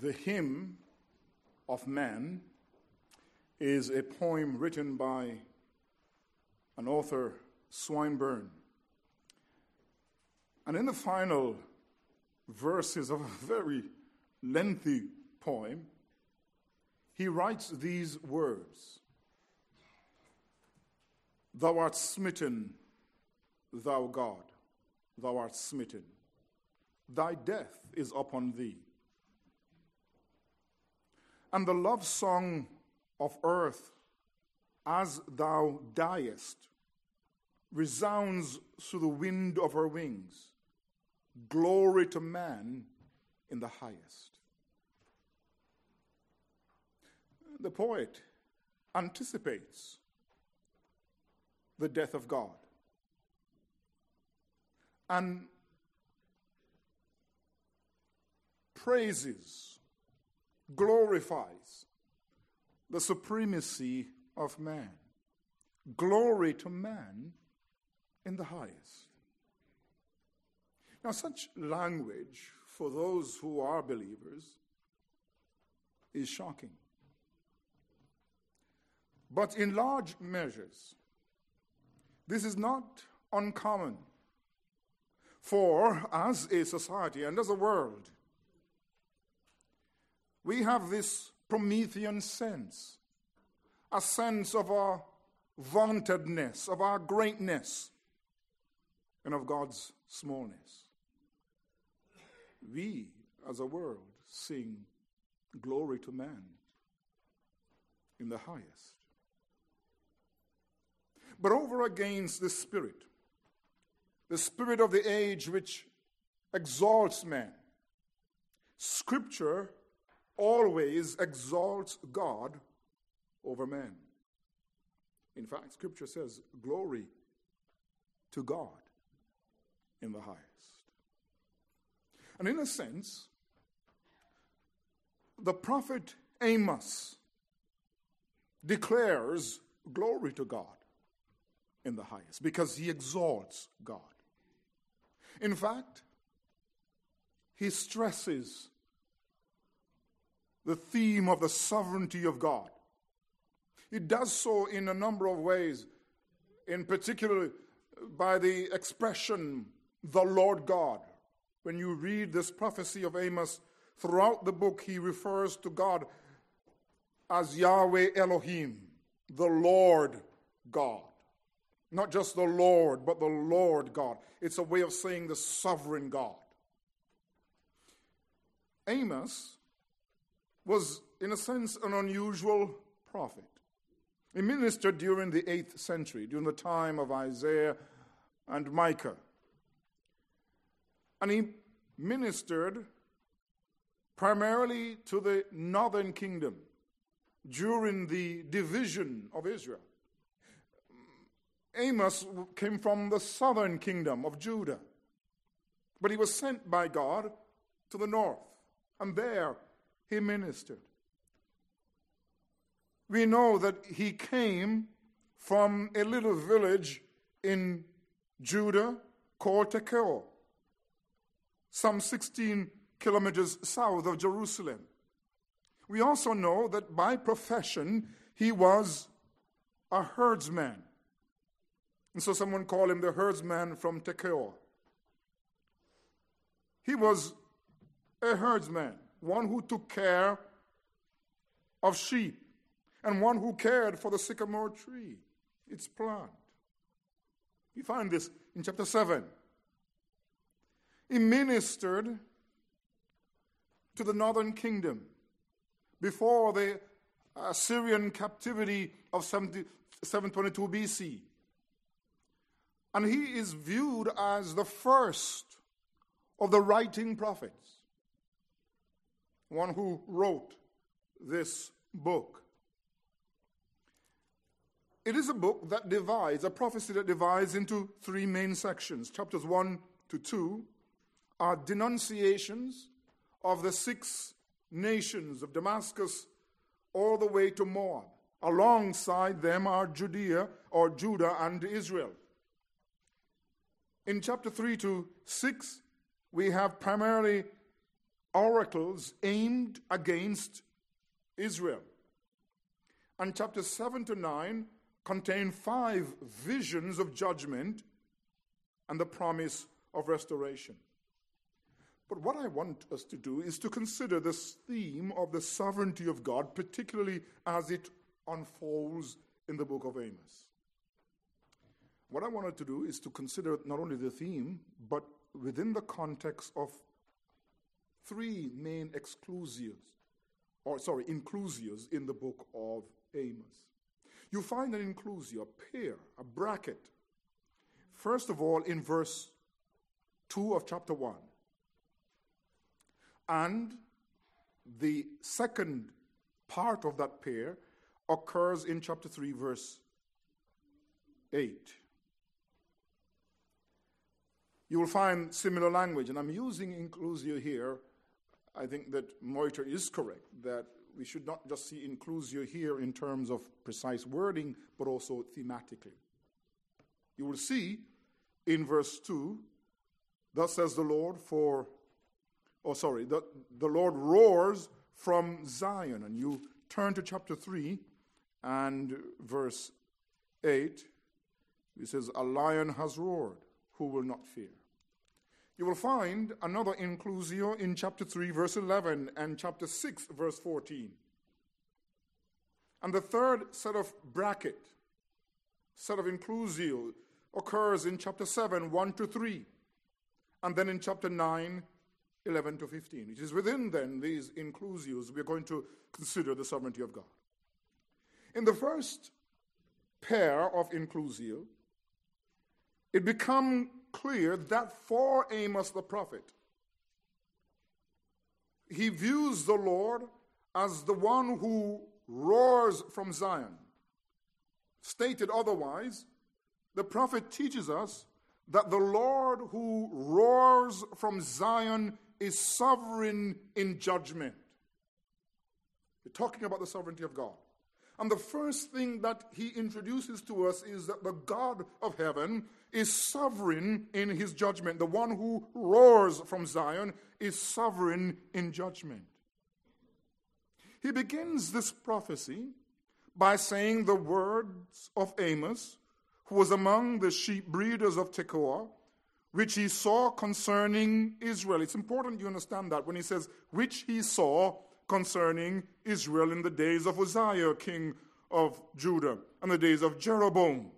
The Hymn of Man is a poem written by an author, Swinburne. And in the final verses of a very lengthy poem, he writes these words Thou art smitten, thou God, thou art smitten. Thy death is upon thee and the love song of earth as thou diest resounds through the wind of her wings. Glory to man in the highest. The poet anticipates the death of God and praises glorifies the supremacy of man. Glory to man in the highest. Now, such language for those who are believers is shocking. But in large measures, this is not uncommon. For as a society and as a world, we have this Promethean sense, a sense of our vauntedness, of our greatness, and of God's smallness. We, as a world, sing glory to man in the highest. But over against the spirit, the spirit of the age which exalts man, Scripture always exalts God over man. In fact, Scripture says, Glory to God in the highest. And in a sense, the prophet Amos declares glory to God in the highest because he exalts God. In fact, he stresses the theme of the sovereignty of God. It does so in a number of ways, in particular by the expression, the Lord God. When you read this prophecy of Amos, throughout the book, he refers to God as Yahweh Elohim, the Lord God. Not just the Lord, but the Lord God. It's a way of saying the sovereign God. Amos was, in a sense, an unusual prophet. He ministered during the 8th century, during the time of Isaiah and Micah. And he ministered primarily to the northern kingdom during the division of Israel. Amos came from the southern kingdom of Judah, but he was sent by God to the north, and there he ministered. We know that he came from a little village in Judah called Tekoa, some 16 kilometers south of Jerusalem. We also know that by profession he was a herdsman. And so someone called him the herdsman from Tekoa. He was a herdsman one who took care of sheep, and one who cared for the sycamore tree, its plant. You find this in chapter 7. He ministered to the northern kingdom before the Assyrian captivity of 722 BC. And he is viewed as the first of the writing prophets one who wrote this book. It is a book that divides, a prophecy that divides into three main sections. Chapters 1 to 2 are denunciations of the six nations of Damascus all the way to Moab. Alongside them are Judea or Judah and Israel. In chapter 3 to 6, we have primarily oracles aimed against Israel. And chapter 7 to 9 contain five visions of judgment and the promise of restoration. But what I want us to do is to consider this theme of the sovereignty of God, particularly as it unfolds in the book of Amos. What I wanted to do is to consider not only the theme, but within the context of three main exclusives, or sorry, inclusios in the book of Amos. You find an inclusio, a pair, a bracket. First of all, in verse 2 of chapter 1. And the second part of that pair occurs in chapter 3, verse 8. You will find similar language, and I'm using inclusio here. I think that Meuter is correct, that we should not just see inclusio here in terms of precise wording, but also thematically. You will see in verse 2, thus says the Lord, for, oh, sorry, the, the Lord roars from Zion. And you turn to chapter 3 and verse 8, it says, A lion has roared, who will not fear? You will find another inclusio in chapter 3, verse 11, and chapter 6, verse 14. And the third set of bracket, set of inclusio, occurs in chapter 7, 1 to 3, and then in chapter 9, 11 to 15. It is within then these inclusios we're going to consider the sovereignty of God. In the first pair of inclusio, it becomes clear that for Amos the prophet, he views the Lord as the one who roars from Zion. Stated otherwise, the prophet teaches us that the Lord who roars from Zion is sovereign in judgment. We're talking about the sovereignty of God. And the first thing that he introduces to us is that the God of heaven is sovereign in his judgment. The one who roars from Zion is sovereign in judgment. He begins this prophecy by saying the words of Amos, who was among the sheep breeders of Tekoa, which he saw concerning Israel. It's important you understand that when he says, which he saw concerning Israel in the days of Uzziah, king of Judah, and the days of Jeroboam,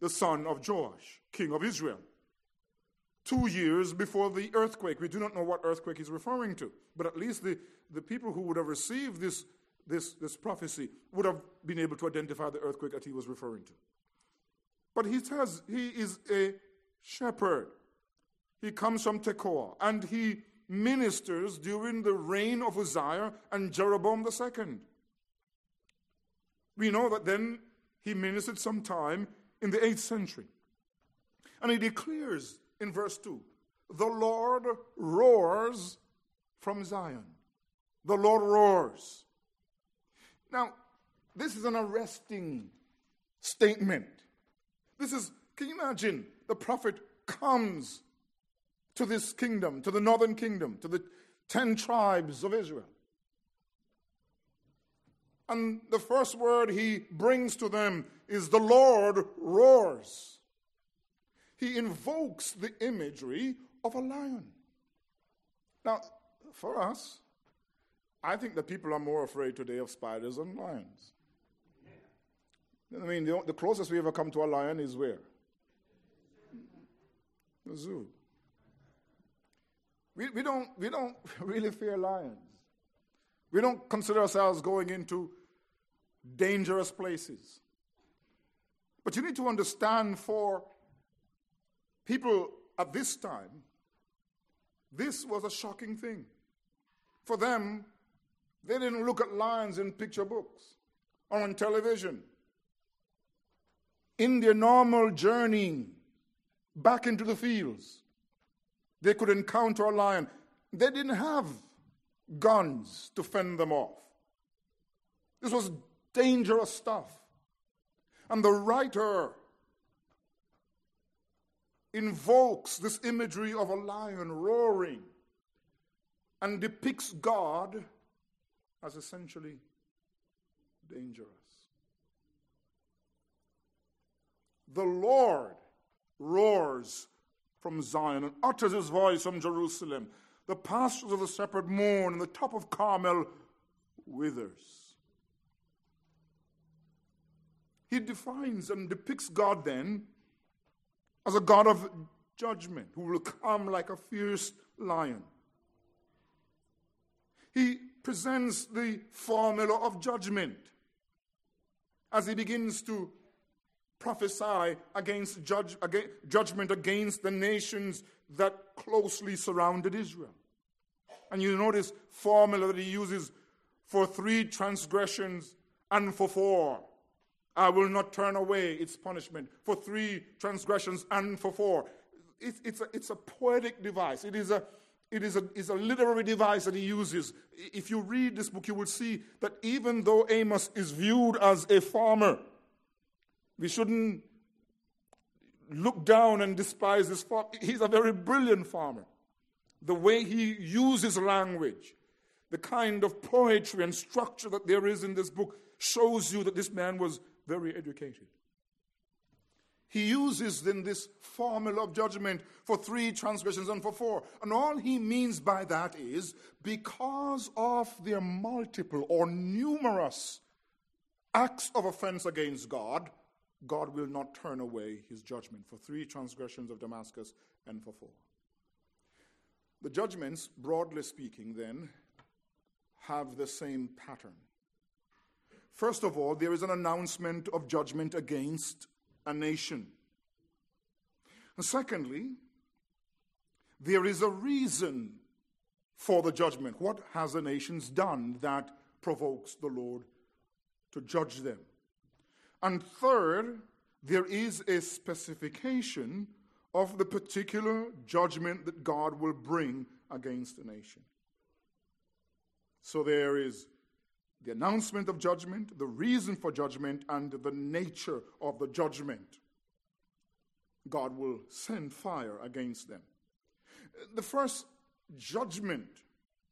the son of Joash, king of Israel. Two years before the earthquake. We do not know what earthquake he's referring to, but at least the, the people who would have received this, this, this prophecy would have been able to identify the earthquake that he was referring to. But he says he is a shepherd. He comes from Tekoa, and he ministers during the reign of Uzziah and Jeroboam II. We know that then he ministered sometime in the 8th century. And he declares in verse 2 the Lord roars from Zion. The Lord roars. Now, this is an arresting statement. This is, can you imagine? The prophet comes to this kingdom, to the northern kingdom, to the ten tribes of Israel. And the first word he brings to them is the Lord roars. He invokes the imagery of a lion. Now, for us, I think that people are more afraid today of spiders than lions. I mean, the, the closest we ever come to a lion is where? The zoo. We, we, don't, we don't really fear lions. We don't consider ourselves going into dangerous places. But you need to understand for people at this time, this was a shocking thing. For them, they didn't look at lions in picture books or on television. In their normal journeying back into the fields, they could encounter a lion. They didn't have guns to fend them off. This was dangerous stuff. And the writer invokes this imagery of a lion roaring. and depicts God as essentially dangerous. The Lord roars from Zion and utters his voice from Jerusalem. The pastures of the shepherd mourn, and the top of Carmel withers. He defines and depicts God then as a God of judgment who will come like a fierce lion. He presents the formula of judgment as he begins to prophesy against judge, against, judgment against the nations that closely surrounded Israel. And you notice formula that he uses for three transgressions and for four. I will not turn away its punishment for three transgressions and for four. It, it's, a, it's a poetic device. It is a, it is a, is a literary device that he uses. If you read this book, you will see that even though Amos is viewed as a farmer, we shouldn't look down and despise this farmer. He's a very brilliant farmer. The way he uses language, the kind of poetry and structure that there is in this book shows you that this man was very educated. He uses then this formula of judgment for three transgressions and for four. And all he means by that is because of their multiple or numerous acts of offense against God, God will not turn away his judgment for three transgressions of Damascus and for four. The judgments, broadly speaking, then, have the same pattern. First of all, there is an announcement of judgment against a nation. And secondly, there is a reason for the judgment. What has the nations done that provokes the Lord to judge them? And third, there is a specification of the particular judgment that God will bring against a nation. So there is the announcement of judgment, the reason for judgment, and the nature of the judgment. God will send fire against them. The first judgment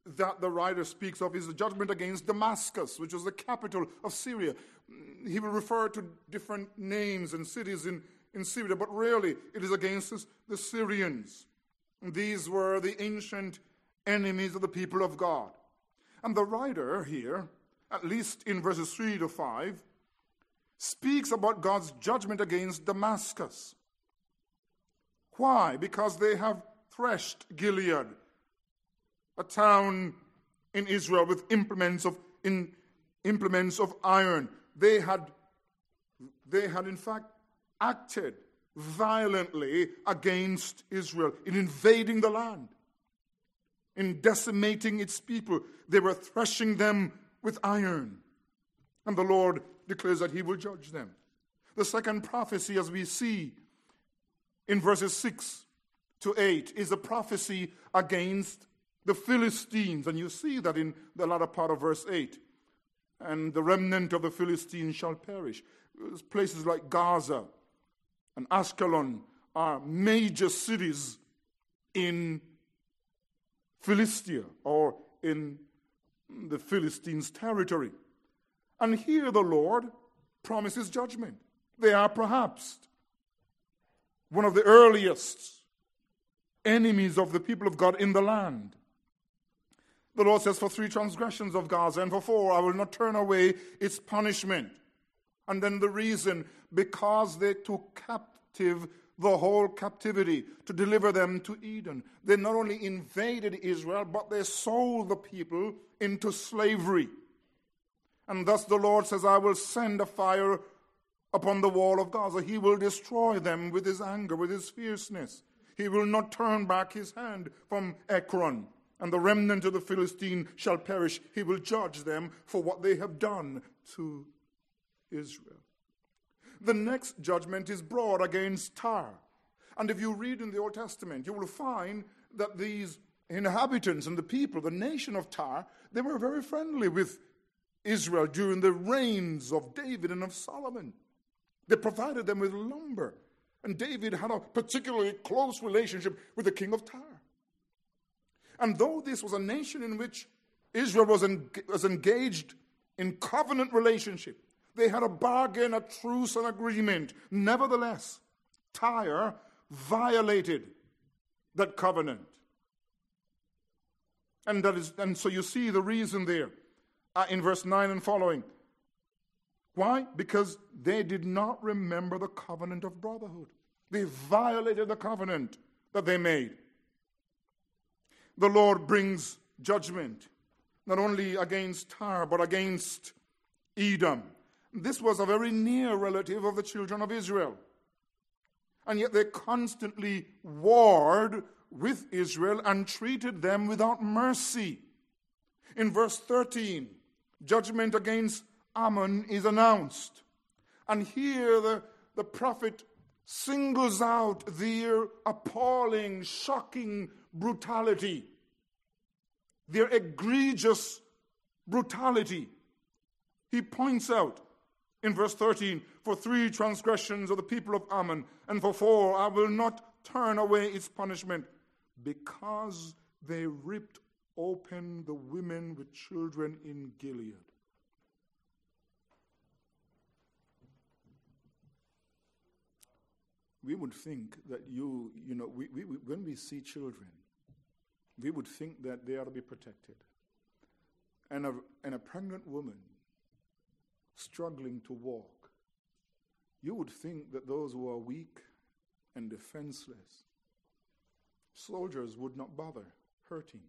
that the writer speaks of is the judgment against Damascus, which was the capital of Syria. Mm, he will refer to different names and cities in, in Syria, but really it is against the Syrians. These were the ancient enemies of the people of God. And the writer here, at least in verses 3 to 5, speaks about God's judgment against Damascus. Why? Because they have threshed Gilead a town in Israel with implements of, in, implements of iron. They had, they had, in fact, acted violently against Israel in invading the land, in decimating its people. They were threshing them with iron. And the Lord declares that He will judge them. The second prophecy, as we see in verses 6 to 8, is a prophecy against the Philistines, and you see that in the latter part of verse 8. And the remnant of the Philistines shall perish. Places like Gaza and Ashkelon are major cities in Philistia or in the Philistines' territory. And here the Lord promises judgment. They are perhaps one of the earliest enemies of the people of God in the land. The Lord says, For three transgressions of Gaza, and for four, I will not turn away its punishment. And then the reason, because they took captive the whole captivity to deliver them to Eden. They not only invaded Israel, but they sold the people into slavery. And thus the Lord says, I will send a fire upon the wall of Gaza. He will destroy them with his anger, with his fierceness. He will not turn back his hand from Ekron and the remnant of the Philistine shall perish. He will judge them for what they have done to Israel. The next judgment is brought against Tyre. And if you read in the Old Testament, you will find that these inhabitants and the people, the nation of Tyre, they were very friendly with Israel during the reigns of David and of Solomon. They provided them with lumber. And David had a particularly close relationship with the king of Tyre. And though this was a nation in which Israel was, en- was engaged in covenant relationship, they had a bargain, a truce, an agreement. Nevertheless, Tyre violated that covenant. And, that is, and so you see the reason there uh, in verse 9 and following. Why? Because they did not remember the covenant of brotherhood. They violated the covenant that they made. The Lord brings judgment, not only against Tyre, but against Edom. This was a very near relative of the children of Israel. And yet they constantly warred with Israel and treated them without mercy. In verse 13, judgment against Ammon is announced. And here the, the prophet singles out their appalling, shocking brutality, their egregious brutality. He points out in verse 13 For three transgressions of the people of Ammon, and for four I will not turn away its punishment, because they ripped open the women with children in Gilead. we would think that you, you know, we, we, when we see children, we would think that they ought to be protected. And a, and a pregnant woman struggling to walk, you would think that those who are weak and defenseless, soldiers would not bother hurting.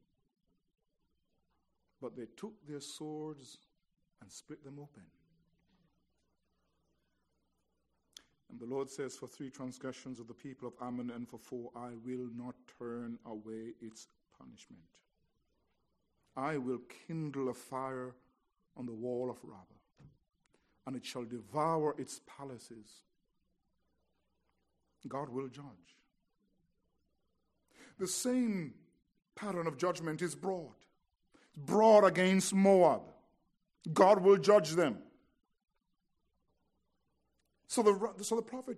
But they took their swords and split them open. And the Lord says, For three transgressions of the people of Ammon, and for four, I will not turn away its punishment. I will kindle a fire on the wall of Rabbah, and it shall devour its palaces. God will judge. The same pattern of judgment is brought. Brought against Moab. God will judge them. So the, so the prophet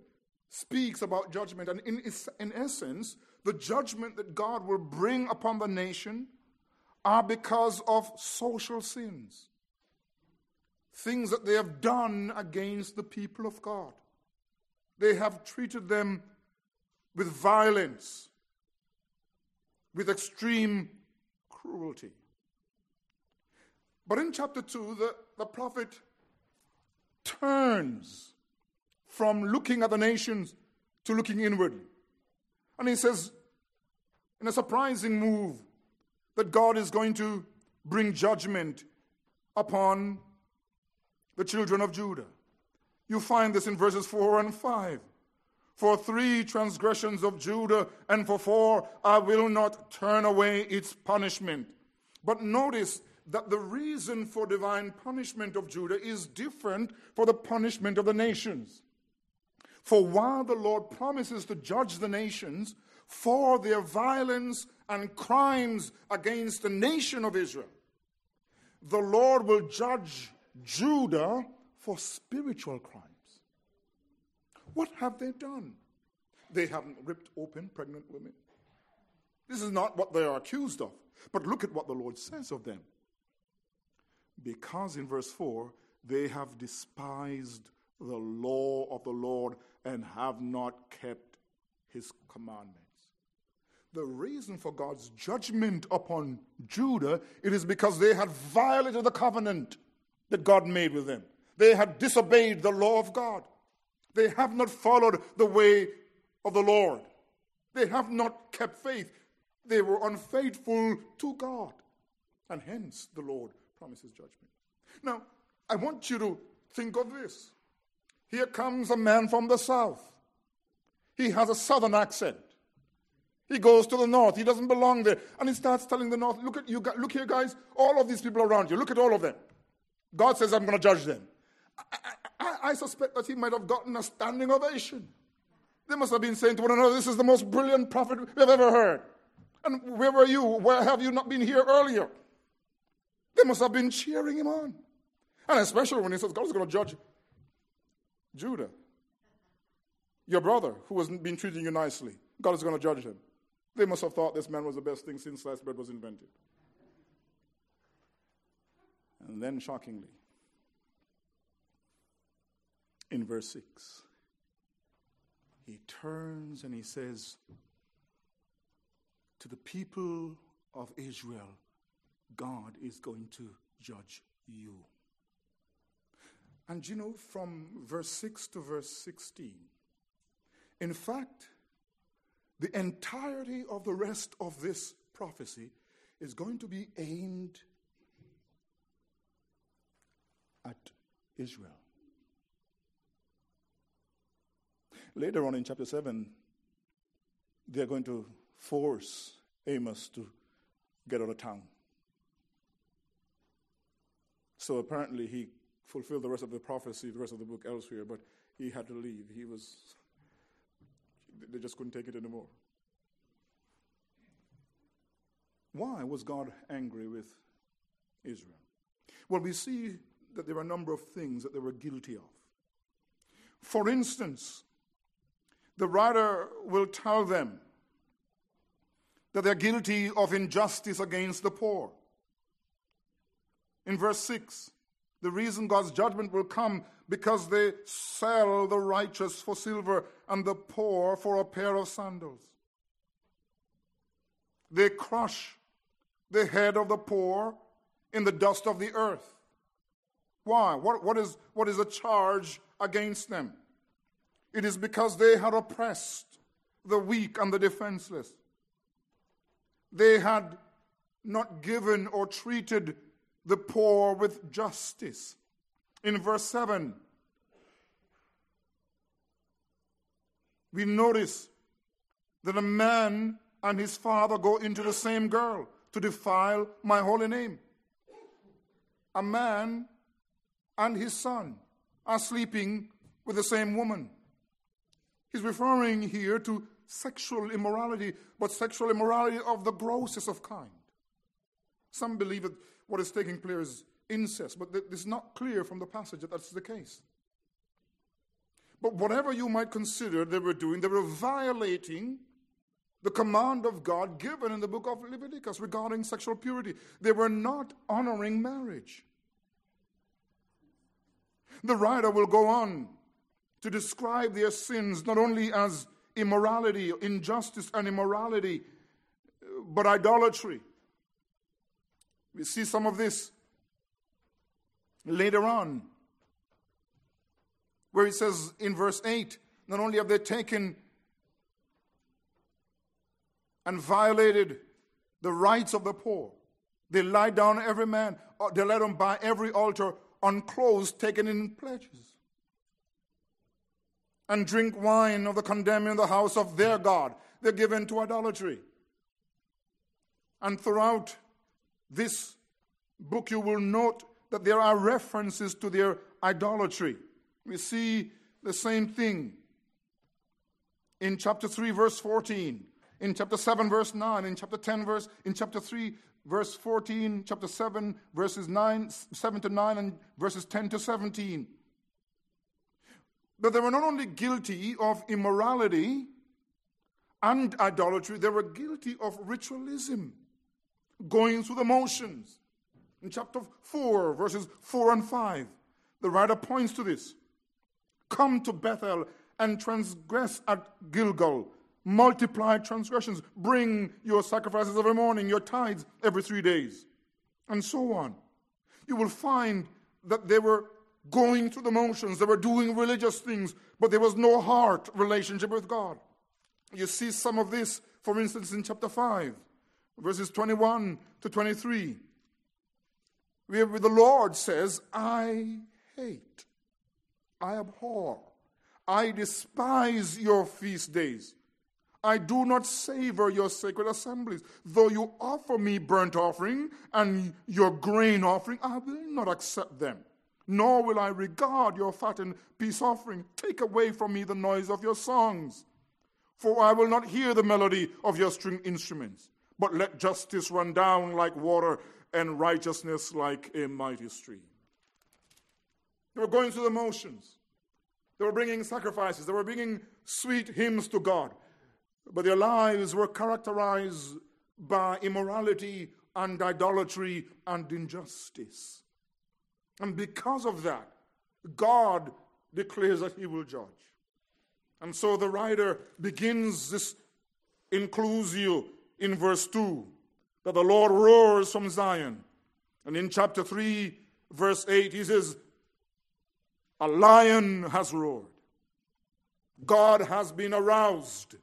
speaks about judgment, and in, in essence, the judgment that God will bring upon the nation are because of social sins. Things that they have done against the people of God. They have treated them with violence, with extreme cruelty. But in chapter 2, the, the prophet turns from looking at the nations to looking inwardly. And he says, in a surprising move, that God is going to bring judgment upon the children of Judah. You find this in verses 4 and 5. For three transgressions of Judah, and for four, I will not turn away its punishment. But notice that the reason for divine punishment of Judah is different for the punishment of the nations. For while the Lord promises to judge the nations for their violence and crimes against the nation of Israel, the Lord will judge Judah for spiritual crimes. What have they done? They haven't ripped open pregnant women. This is not what they are accused of. But look at what the Lord says of them. Because in verse 4, they have despised the law of the Lord and have not kept his commandments. The reason for God's judgment upon Judah it is because they had violated the covenant that God made with them. They had disobeyed the law of God. They have not followed the way of the Lord. They have not kept faith. They were unfaithful to God. And hence the Lord promises judgment. Now, I want you to think of this. Here comes a man from the south. He has a southern accent. He goes to the north. He doesn't belong there. And he starts telling the north, look at you, look here, guys, all of these people around you, look at all of them. God says, I'm going to judge them. I, I, I suspect that he might have gotten a standing ovation. They must have been saying to one another, This is the most brilliant prophet we've ever heard. And where were you? Where have you not been here earlier? They must have been cheering him on. And especially when he says, God is going to judge Judah, your brother who hasn't been treating you nicely, God is going to judge him. They must have thought this man was the best thing since sliced bread was invented. And then, shockingly, in verse 6, he turns and he says to the people of Israel, God is going to judge you. And you know, from verse 6 to verse 16, in fact, the entirety of the rest of this prophecy is going to be aimed at Israel. Later on in chapter 7, they're going to force Amos to get out of town. So apparently he fulfilled the rest of the prophecy, the rest of the book elsewhere, but he had to leave. He was, they just couldn't take it anymore. Why was God angry with Israel? Well, we see that there are a number of things that they were guilty of. For instance, the writer will tell them that they're guilty of injustice against the poor. In verse 6, the reason God's judgment will come because they sell the righteous for silver and the poor for a pair of sandals. They crush the head of the poor in the dust of the earth. Why? What, what, is, what is the charge against them? It is because they had oppressed the weak and the defenseless. They had not given or treated the poor with justice. In verse 7, we notice that a man and his father go into the same girl to defile my holy name. A man and his son are sleeping with the same woman. He's referring here to sexual immorality, but sexual immorality of the grossest of kind. Some believe that what is taking place is incest, but it's not clear from the passage that that's the case. But whatever you might consider they were doing, they were violating the command of God given in the book of Leviticus regarding sexual purity. They were not honoring marriage. The writer will go on to describe their sins not only as immorality, injustice, and immorality, but idolatry. We see some of this later on, where he says in verse 8 not only have they taken and violated the rights of the poor, they lie down every man, uh, they let them by every altar on clothes taken in pledges and drink wine of the condemned in the house of their God. They're given to idolatry. And throughout this book, you will note that there are references to their idolatry. We see the same thing in chapter 3, verse 14, in chapter 7, verse 9, in chapter 10, verse, in chapter 3, verse 14, chapter 7, verses 9, 7 to 9, and verses 10 to 17. But they were not only guilty of immorality and idolatry, they were guilty of ritualism, going through the motions. In chapter 4, verses 4 and 5, the writer points to this. Come to Bethel and transgress at Gilgal. Multiply transgressions. Bring your sacrifices every morning, your tithes every three days, and so on. You will find that they were going through the motions, they were doing religious things, but there was no heart relationship with God. You see some of this, for instance, in chapter 5, verses 21 to 23, where the Lord says, I hate, I abhor, I despise your feast days. I do not savor your sacred assemblies. Though you offer me burnt offering and your grain offering, I will not accept them nor will I regard your fat and peace offering. Take away from me the noise of your songs, for I will not hear the melody of your string instruments. But let justice run down like water and righteousness like a mighty stream. They were going through the motions. They were bringing sacrifices. They were bringing sweet hymns to God. but their lives were characterized by immorality and idolatry and injustice. And because of that, God declares that He will judge. And so the writer begins this inclusio in verse 2 that the Lord roars from Zion. And in chapter 3, verse 8, he says, A lion has roared. God has been aroused.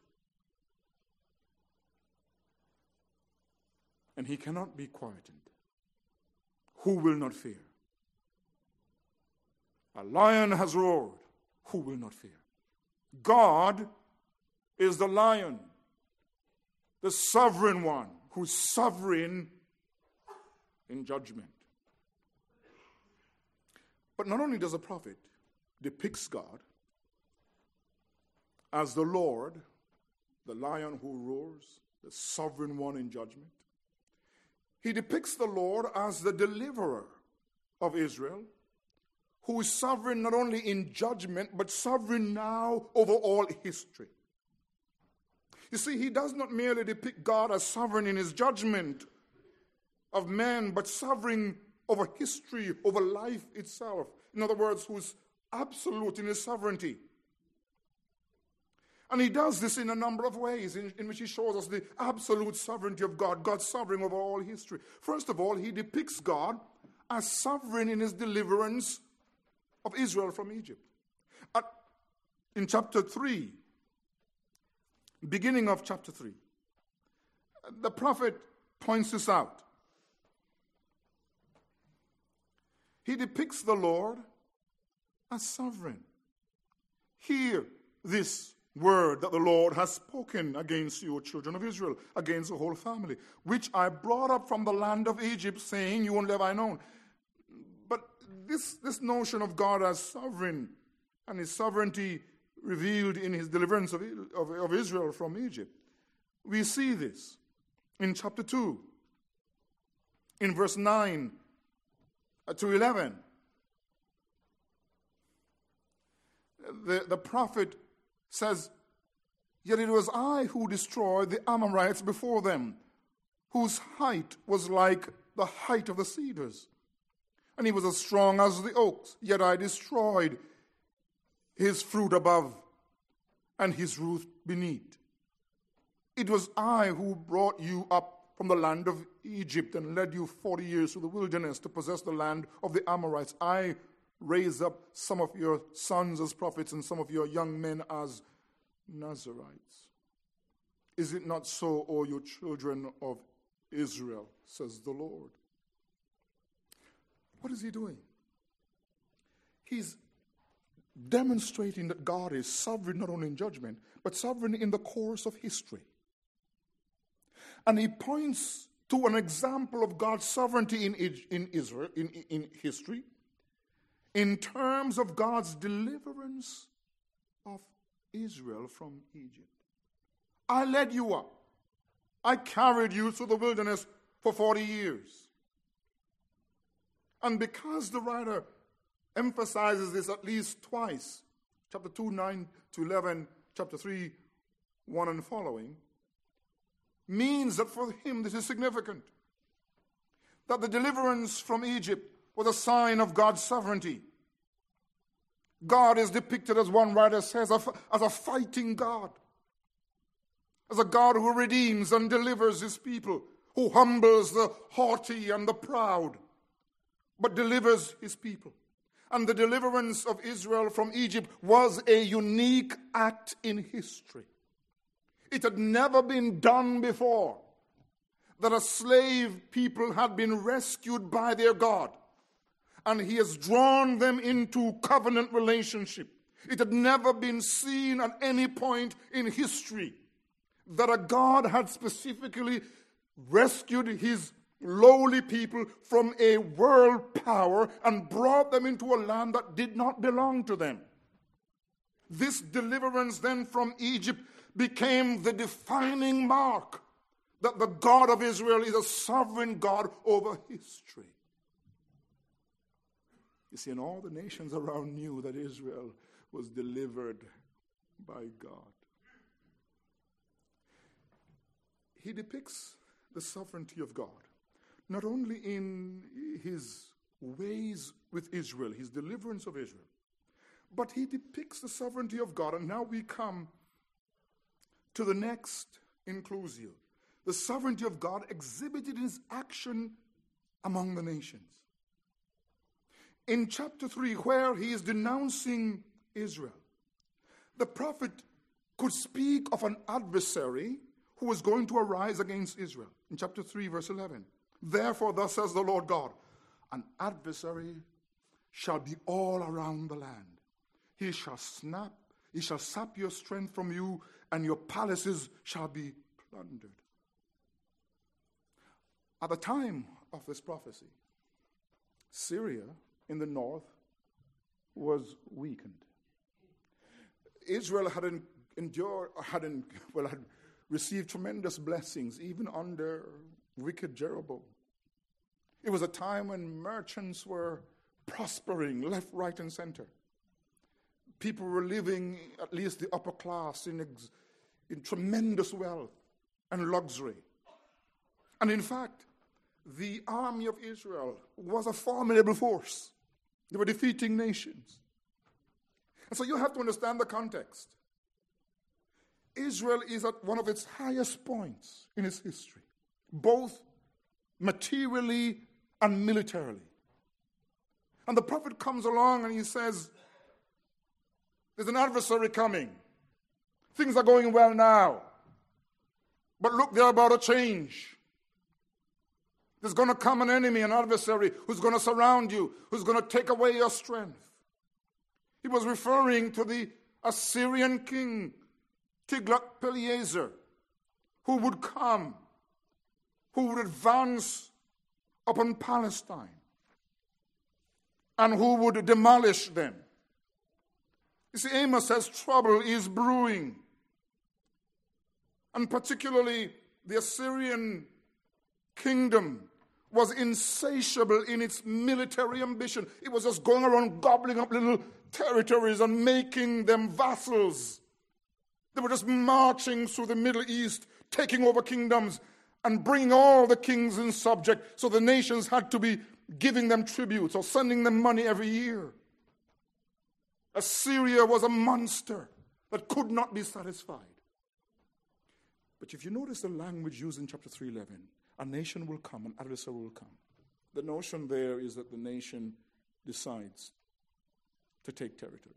And he cannot be quietened. Who will not fear? A lion has roared. Who will not fear? God is the lion, the sovereign one who's sovereign in judgment. But not only does the prophet depicts God as the Lord, the lion who roars, the sovereign one in judgment, he depicts the Lord as the deliverer of Israel, who is sovereign not only in judgment, but sovereign now over all history. You see, he does not merely depict God as sovereign in his judgment of men, but sovereign over history, over life itself. In other words, who's absolute in his sovereignty. And he does this in a number of ways in, in, which he shows us the absolute sovereignty of God, God's sovereign over all history. First of all, he depicts God as sovereign in his deliverance of Israel from Egypt. At, in chapter 3, beginning of chapter 3, the prophet points this out. He depicts the Lord as sovereign. Hear this word that the Lord has spoken against you, children of Israel, against the whole family, which I brought up from the land of Egypt, saying, You only have I known. But this, this notion of God as sovereign and his sovereignty revealed in his deliverance of, of, of Israel from Egypt, we see this in chapter 2, in verse 9 uh, to 11. The, the prophet says, Yet it was I who destroyed the Amorites before them, whose height was like the height of the cedars. And he was as strong as the oaks, yet I destroyed his fruit above and his root beneath. It was I who brought you up from the land of Egypt and led you 40 years through the wilderness to possess the land of the Amorites. I raised up some of your sons as prophets and some of your young men as Nazarites. Is it not so, O you children of Israel, says the Lord? What is he doing? He's demonstrating that God is sovereign not only in judgment, but sovereign in the course of history. And he points to an example of God's sovereignty in, in Israel, in, in history, in terms of God's deliverance of Israel from Egypt. I led you up. I carried you through the wilderness for 40 years. And because the writer emphasizes this at least twice, chapter 2, 9 to 11, chapter 3, 1 and following, means that for him this is significant. That the deliverance from Egypt was a sign of God's sovereignty. God is depicted, as one writer says, as a fighting God, as a God who redeems and delivers his people, who humbles the haughty and the proud, but delivers his people. And the deliverance of Israel from Egypt was a unique act in history. It had never been done before that a slave people had been rescued by their God and he has drawn them into covenant relationship. It had never been seen at any point in history that a God had specifically rescued his lowly people from a world power and brought them into a land that did not belong to them. This deliverance then from Egypt became the defining mark that the God of Israel is a sovereign God over history. You see, and all the nations around knew that Israel was delivered by God. he depicts the sovereignty of God, not only in his ways with Israel, his deliverance of Israel, but he depicts the sovereignty of God. And now we come to the next inclusio the sovereignty of God exhibited in his action among the nations. In chapter 3, where he is denouncing Israel, the prophet could speak of an adversary who was going to arise against Israel. In chapter 3, verse 11. Therefore, thus says the Lord God, an adversary shall be all around the land. He shall snap, he shall sap your strength from you, and your palaces shall be plundered. At the time of this prophecy, Syria in the north was weakened. Israel had endured, had, well, had received tremendous blessings even under wicked Jeroboam. It was a time when merchants were prospering left, right, and center. People were living, at least the upper class, in, ex- in tremendous wealth and luxury. And in fact, the army of Israel was a formidable force. They were defeating nations. And so you have to understand the context. Israel is at one of its highest points in its history, both materially and militarily. And the prophet comes along and he says, There's an adversary coming. Things are going well now. But look, they're about to change. There's going to come an enemy, an adversary, who's going to surround you, who's going to take away your strength. He was referring to the Assyrian king Tiglath-Pileser, who would come, who would advance upon Palestine, and who would demolish them. You see, Amos says trouble is brewing. And particularly the Assyrian kingdom was insatiable in its military ambition. It was just going around gobbling up little territories and making them vassals. They were just marching through the Middle East, taking over kingdoms and bringing all the kings in subject. So the nations had to be giving them tributes or sending them money every year. Assyria was a monster that could not be satisfied. But if you notice the language used in chapter 311, a nation will come, an adversary will come. The notion there is that the nation decides to take territory.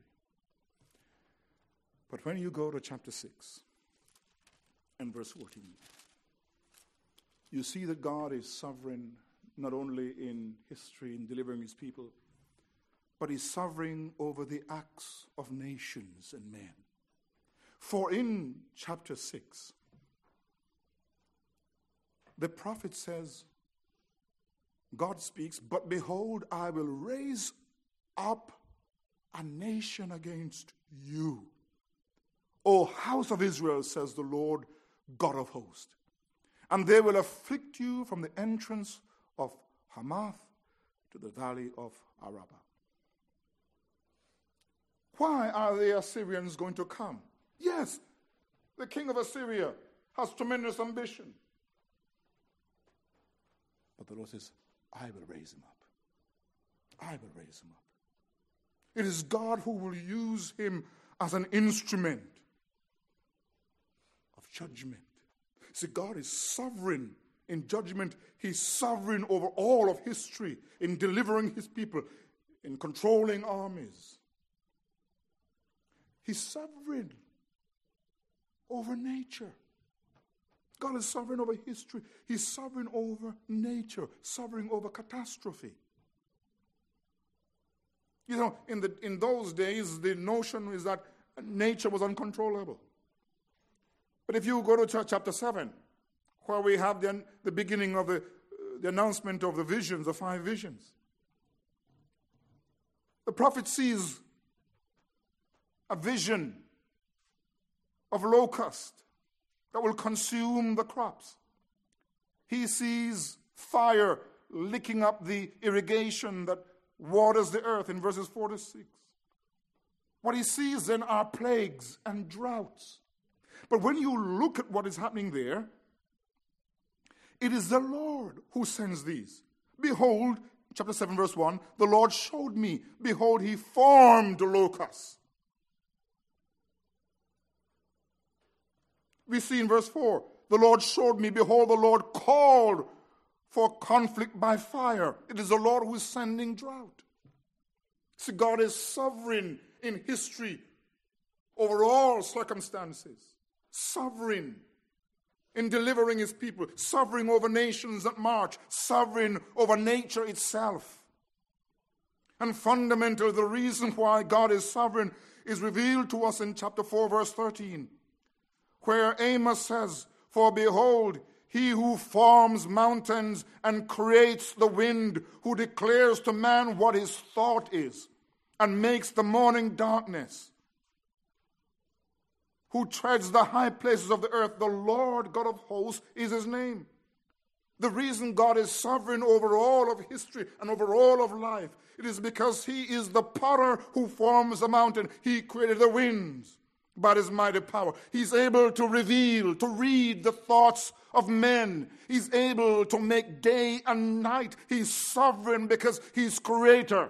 But when you go to chapter 6 and verse 14, you see that God is sovereign not only in history in delivering his people, but he's sovereign over the acts of nations and men. For in chapter 6, the prophet says, God speaks, but behold, I will raise up a nation against you O house of Israel, says the Lord God of hosts. And they will afflict you from the entrance of Hamath to the valley of Arabah. Why are the Assyrians going to come? Yes, the king of Assyria has tremendous ambition. But the Lord says, I will raise him up. I will raise him up. It is God who will use him as an instrument of judgment. See, God is sovereign in judgment. He's sovereign over all of history in delivering his people, in controlling armies. He's sovereign over nature. God is sovereign over history. He's sovereign over nature, sovereign over catastrophe. You know, in, the, in those days, the notion is that nature was uncontrollable. But if you go to chapter 7, where we have the, the beginning of the, uh, the announcement of the visions, the five visions, the prophet sees a vision of locust that will consume the crops. He sees fire licking up the irrigation that waters the earth in verses 4 to 6. What he sees then are plagues and droughts. But when you look at what is happening there, It is the Lord who sends these. Behold, chapter 7, verse 1 the Lord showed me, behold, he formed locusts. We see in verse 4 the Lord showed me, behold, the Lord called for conflict by fire. It is the Lord who is sending drought. See, God is sovereign in history over all circumstances, sovereign in delivering his people, sovereign over nations that march, sovereign over nature itself. And fundamental, the reason why God is sovereign is revealed to us in chapter 4, verse 13, where Amos says, For behold, he who forms mountains and creates the wind, who declares to man what his thought is, and makes the morning darkness who treads the high places of the earth. The Lord God of hosts is his name. The reason God is sovereign over all of history and over all of life, it is because he is the potter who forms the mountain. He created the winds by his mighty power. He's able to reveal, to read the thoughts of men. He's able to make day and night. He's sovereign because he's creator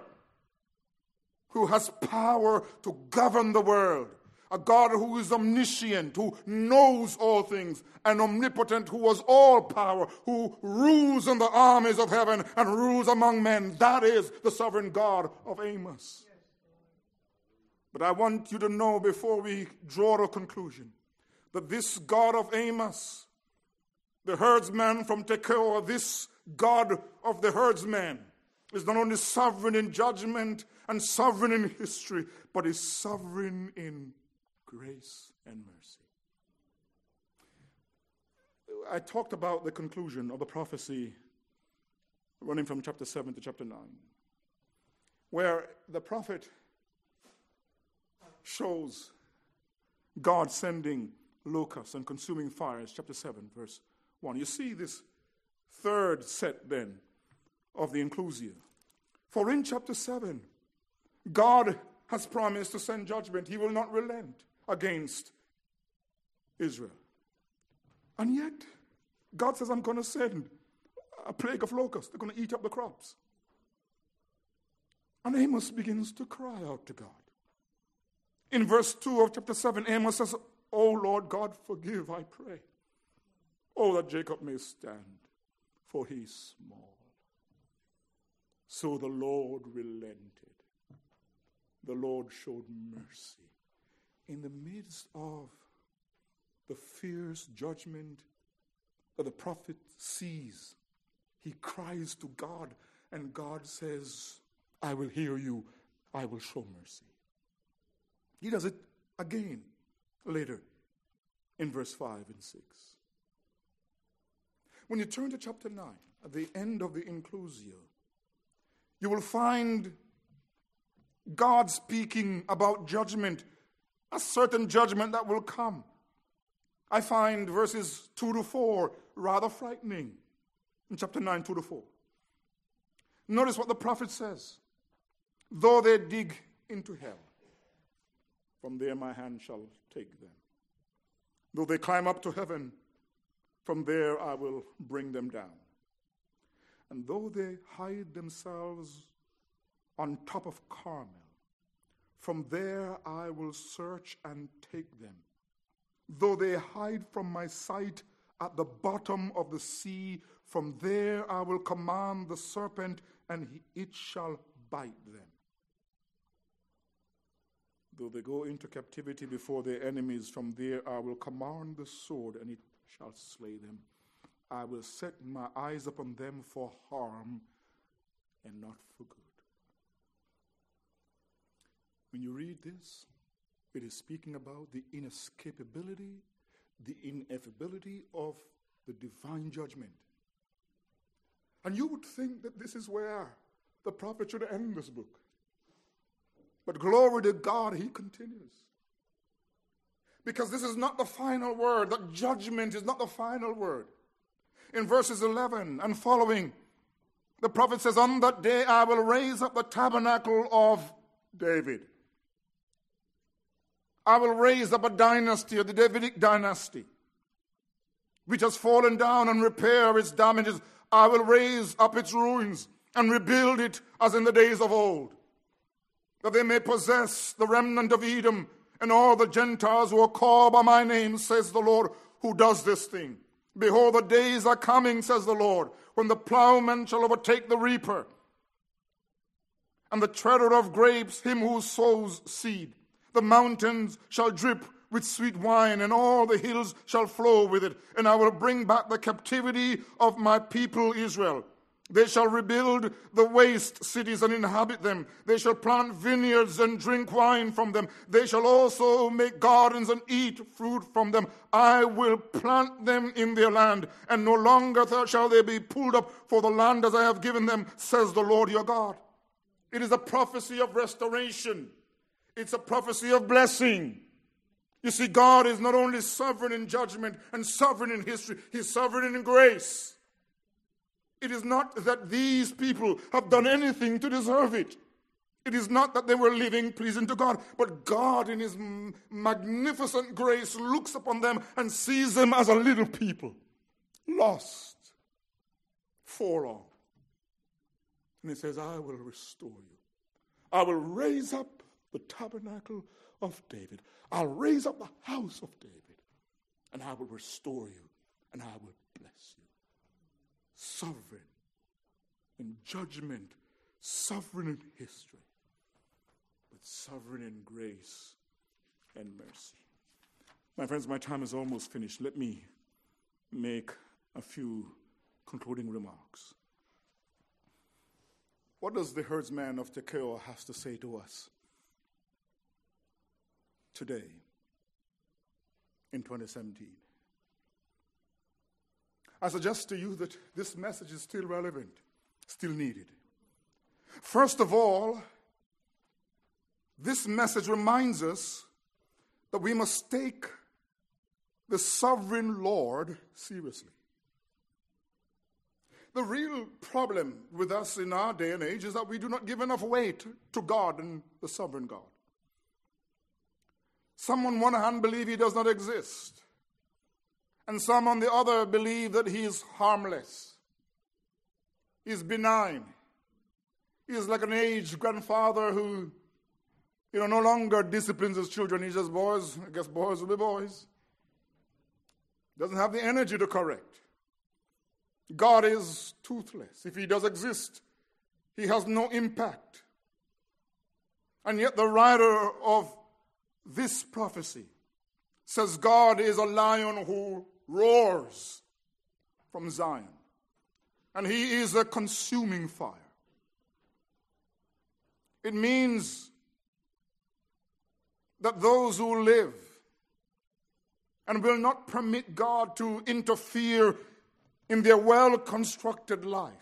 who has power to govern the world a God who is omniscient, who knows all things, and omnipotent, who has all power, who rules in the armies of heaven and rules among men. That is the sovereign God of Amos. But I want you to know before we draw a conclusion that this God of Amos, the herdsman from Tekoa, this God of the herdsman, is not only sovereign in judgment and sovereign in history, but is sovereign in grace and mercy. I talked about the conclusion of the prophecy running from chapter 7 to chapter 9, where the prophet shows God sending locusts and consuming fires, chapter 7, verse 1. You see this third set then of the inclusio. For in chapter 7, God has promised to send judgment. He will not relent against Israel. And yet, God says, I'm going to send a plague of locusts. They're going to eat up the crops. And Amos begins to cry out to God. In verse 2 of chapter 7, Amos says, Oh Lord God, forgive, I pray. Oh, that Jacob may stand, for he is small. So the Lord relented. The Lord showed mercy in the midst of the fierce judgment that the prophet sees, he cries to God, and God says, I will hear you, I will show mercy. He does it again later in verse 5 and 6. When you turn to chapter 9, at the end of the inclusio, you will find God speaking about judgment a certain judgment that will come. I find verses 2 to 4 rather frightening in chapter 9, 2 to 4. Notice what the prophet says Though they dig into hell, from there my hand shall take them. Though they climb up to heaven, from there I will bring them down. And though they hide themselves on top of Carmel, from there I will search and take them. Though they hide from my sight at the bottom of the sea, from there I will command the serpent, and it shall bite them. Though they go into captivity before their enemies, from there I will command the sword, and it shall slay them. I will set my eyes upon them for harm and not for good. When you read this, it is speaking about the inescapability, the ineffability of the divine judgment. And you would think that this is where the prophet should end this book. But glory to God, he continues. Because this is not the final word, that judgment is not the final word. In verses 11 and following, the prophet says, On that day I will raise up the tabernacle of David. I will raise up a dynasty, the Davidic dynasty. which has fallen down and repair its damages. I will raise up its ruins and rebuild it as in the days of old, that they may possess the remnant of Edom and all the Gentiles who are called by my name, says the Lord, who does this thing. Behold, the days are coming, says the Lord, when the plowman shall overtake the reaper, and the treader of grapes him who sows seed. The mountains shall drip with sweet wine, and all the hills shall flow with it. And I will bring back the captivity of my people Israel. They shall rebuild the waste cities and inhabit them. They shall plant vineyards and drink wine from them. They shall also make gardens and eat fruit from them. I will plant them in their land, and no longer shall they be pulled up for the land as I have given them, says the Lord your God. It is a prophecy of restoration, it's a prophecy of blessing. You see, God is not only sovereign in judgment and sovereign in history, He's sovereign in grace. It is not that these people have done anything to deserve it. It is not that they were living pleasing to God, but God, in His magnificent grace, looks upon them and sees them as a little people, lost, forlorn. And He says, I will restore you. I will raise up the tabernacle of David. I'll raise up the house of David, and I will restore you, and I will bless you sovereign in judgment, sovereign in history, but sovereign in grace and mercy. My friends, my time is almost finished. Let me make a few concluding remarks. What does the herdsman of Tekoa have to say to us today in 2017? I suggest to you that this message is still relevant, still needed. First of all, this message reminds us that we must take the sovereign Lord seriously. The real problem with us in our day and age is that we do not give enough weight to God and the sovereign God. Some on one hand believe he does not exist and some on the other believe that he is harmless, he's benign. He's like an aged grandfather who, you know, no longer disciplines his children. He just, boys, I guess boys will be boys. Doesn't have the energy to correct. God is toothless. If he does exist, he has no impact. And yet, the writer of this prophecy. Says God is a lion who roars from Zion, and he is a consuming fire. It means that those who live and will not permit God to interfere in their well constructed life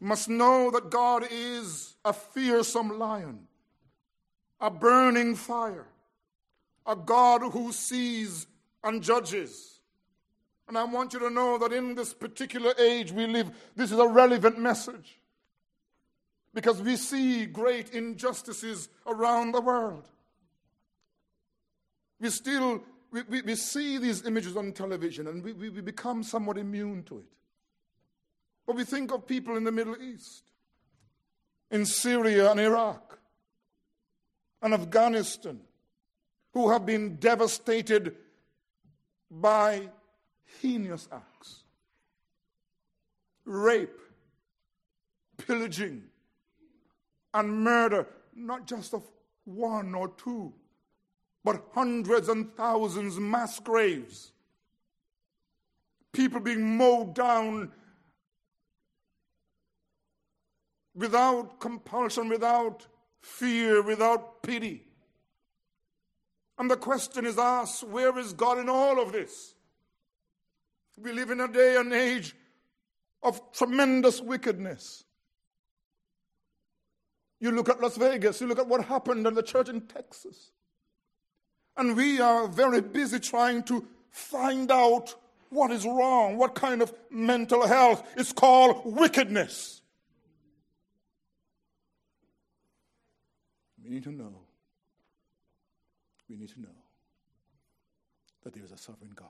must know that God is a fearsome lion, a burning fire, a God who sees and judges. And I want you to know that in this particular age we live, this is a relevant message. Because we see great injustices around the world. We still we, we, we see these images on television and we, we, we become somewhat immune to it. But we think of people in the Middle East, in Syria and Iraq, and Afghanistan, who have been devastated by heinous acts rape, pillaging, and murder, not just of one or two, but hundreds and thousands mass graves. People being mowed down without compulsion, without fear, without pity. And the question is asked where is God in all of this? We live in a day and age of tremendous wickedness. You look at Las Vegas, you look at what happened in the church in Texas. And we are very busy trying to find out what is wrong, what kind of mental health is called wickedness. We need to know. We need to know that there is a sovereign God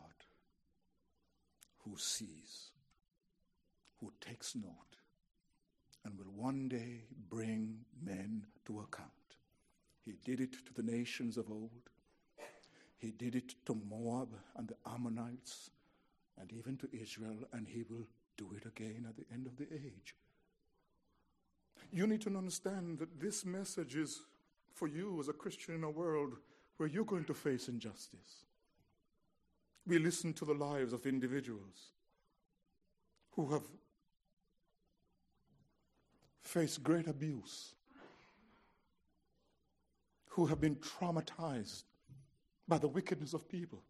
who sees, who takes note, and will one day bring men to account. He did it to the nations of old. He did it to Moab and the Ammonites and even to Israel, and he will do it again at the end of the age. You need to understand that this message is for you as a Christian in a world where you're going to face injustice. We listen to the lives of individuals who have faced great abuse, who have been traumatized by the wickedness of people.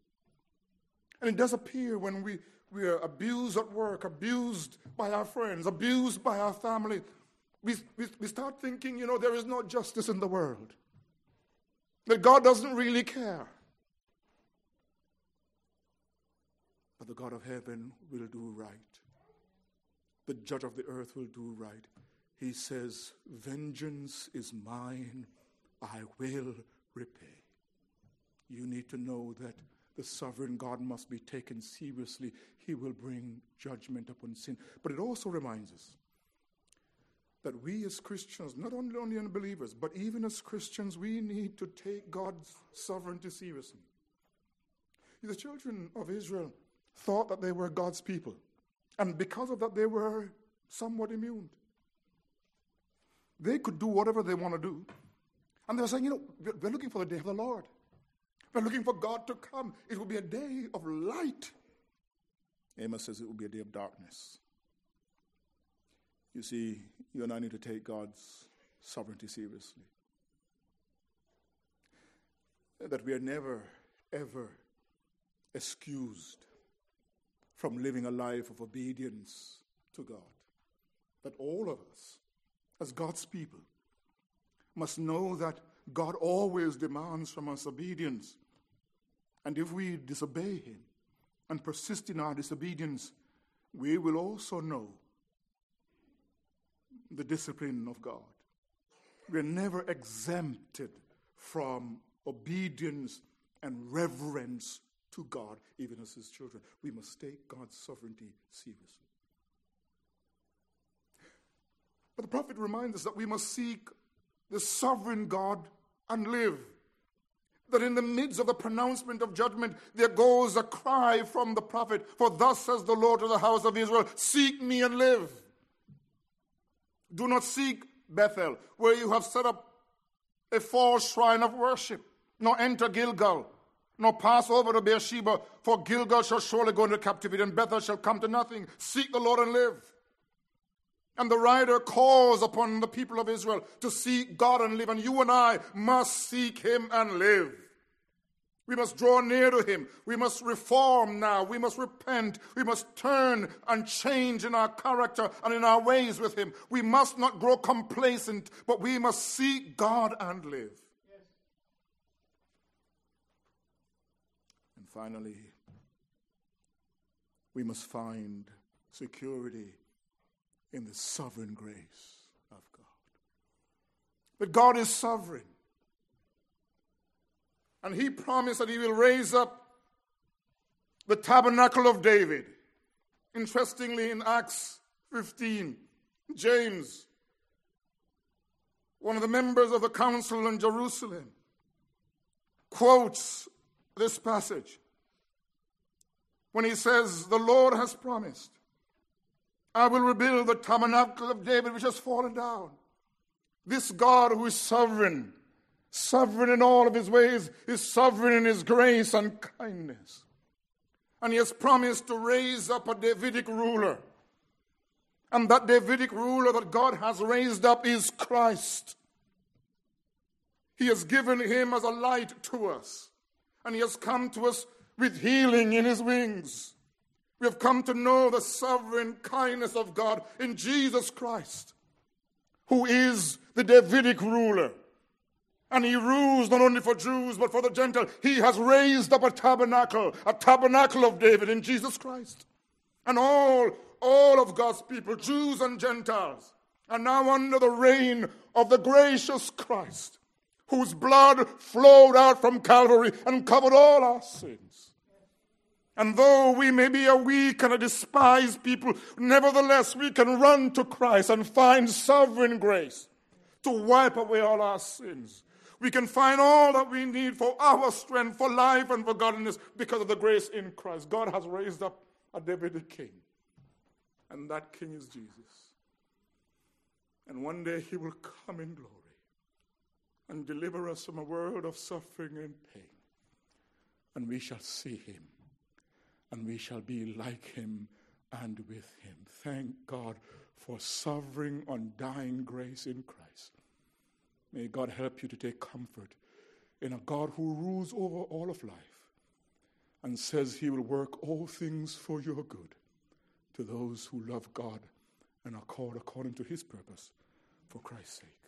And it does appear when we, we are abused at work, abused by our friends, abused by our family, we, we, we start thinking, you know, there is no justice in the world. That God doesn't really care. But the God of heaven will do right. The judge of the earth will do right. He says, Vengeance is mine, I will repay. You need to know that the sovereign God must be taken seriously. He will bring judgment upon sin. But it also reminds us that we as Christians, not only, only unbelievers, but even as Christians, we need to take God's sovereignty seriously. The children of Israel thought that they were God's people, and because of that, they were somewhat immune. They could do whatever they want to do. And they were saying, you know, we're looking for the day of the Lord. We're looking for God to come. It will be a day of light. Amos says it will be a day of darkness. You see, you and I need to take God's sovereignty seriously. That we are never, ever excused from living a life of obedience to God. That all of us, as God's people, must know that God always demands from us obedience. And if we disobey Him and persist in our disobedience, we will also know the discipline of God. We're never exempted from obedience and reverence to God, even as His children. We must take God's sovereignty seriously. But the prophet reminds us that we must seek the sovereign God and live. That in the midst of the pronouncement of judgment, there goes a cry from the prophet, For thus says the Lord to the house of Israel, Seek me and live. Do not seek Bethel, where you have set up a false shrine of worship, nor enter Gilgal, nor pass over to Beersheba, for Gilgal shall surely go into captivity, and Bethel shall come to nothing. Seek the Lord and live. And the writer calls upon the people of Israel to seek God and live, and you and I must seek Him and live. We must draw near to Him. We must reform now. We must repent. We must turn and change in our character and in our ways with Him. We must not grow complacent, but we must seek God and live. Yes. And finally, we must find security in the sovereign grace of God. But God is sovereign. And he promised that he will raise up the tabernacle of David. Interestingly, in Acts 15, James, one of the members of the council in Jerusalem, quotes this passage when he says, The Lord has promised, I will rebuild the tabernacle of David which has fallen down. This God who is sovereign sovereign in all of his ways, is sovereign in his grace and kindness. And he has promised to raise up a Davidic ruler. And that Davidic ruler that God has raised up is Christ. He has given him as a light to us. And he has come to us with healing in his wings. We have come to know the sovereign kindness of God in Jesus Christ, who is the Davidic ruler. And he rules not only for Jews, but for the Gentile. He has raised up a tabernacle, a tabernacle of David in Jesus Christ. And all, all of God's people, Jews and Gentiles, are now under the reign of the gracious Christ, whose blood flowed out from Calvary and covered all our sins. And though we may be a weak and a despised people, nevertheless we can run to Christ and find sovereign grace to wipe away all our sins. We can find all that we need for our strength, for life, and for godliness because of the grace in Christ. God has raised up a David king, and that king is Jesus. And one day he will come in glory and deliver us from a world of suffering and pain. And we shall see him and we shall be like him and with him. Thank God for sovereign, undying grace in Christ. May God help you to take comfort in a God who rules over all of life and says he will work all things for your good to those who love God and are called according to his purpose for Christ's sake.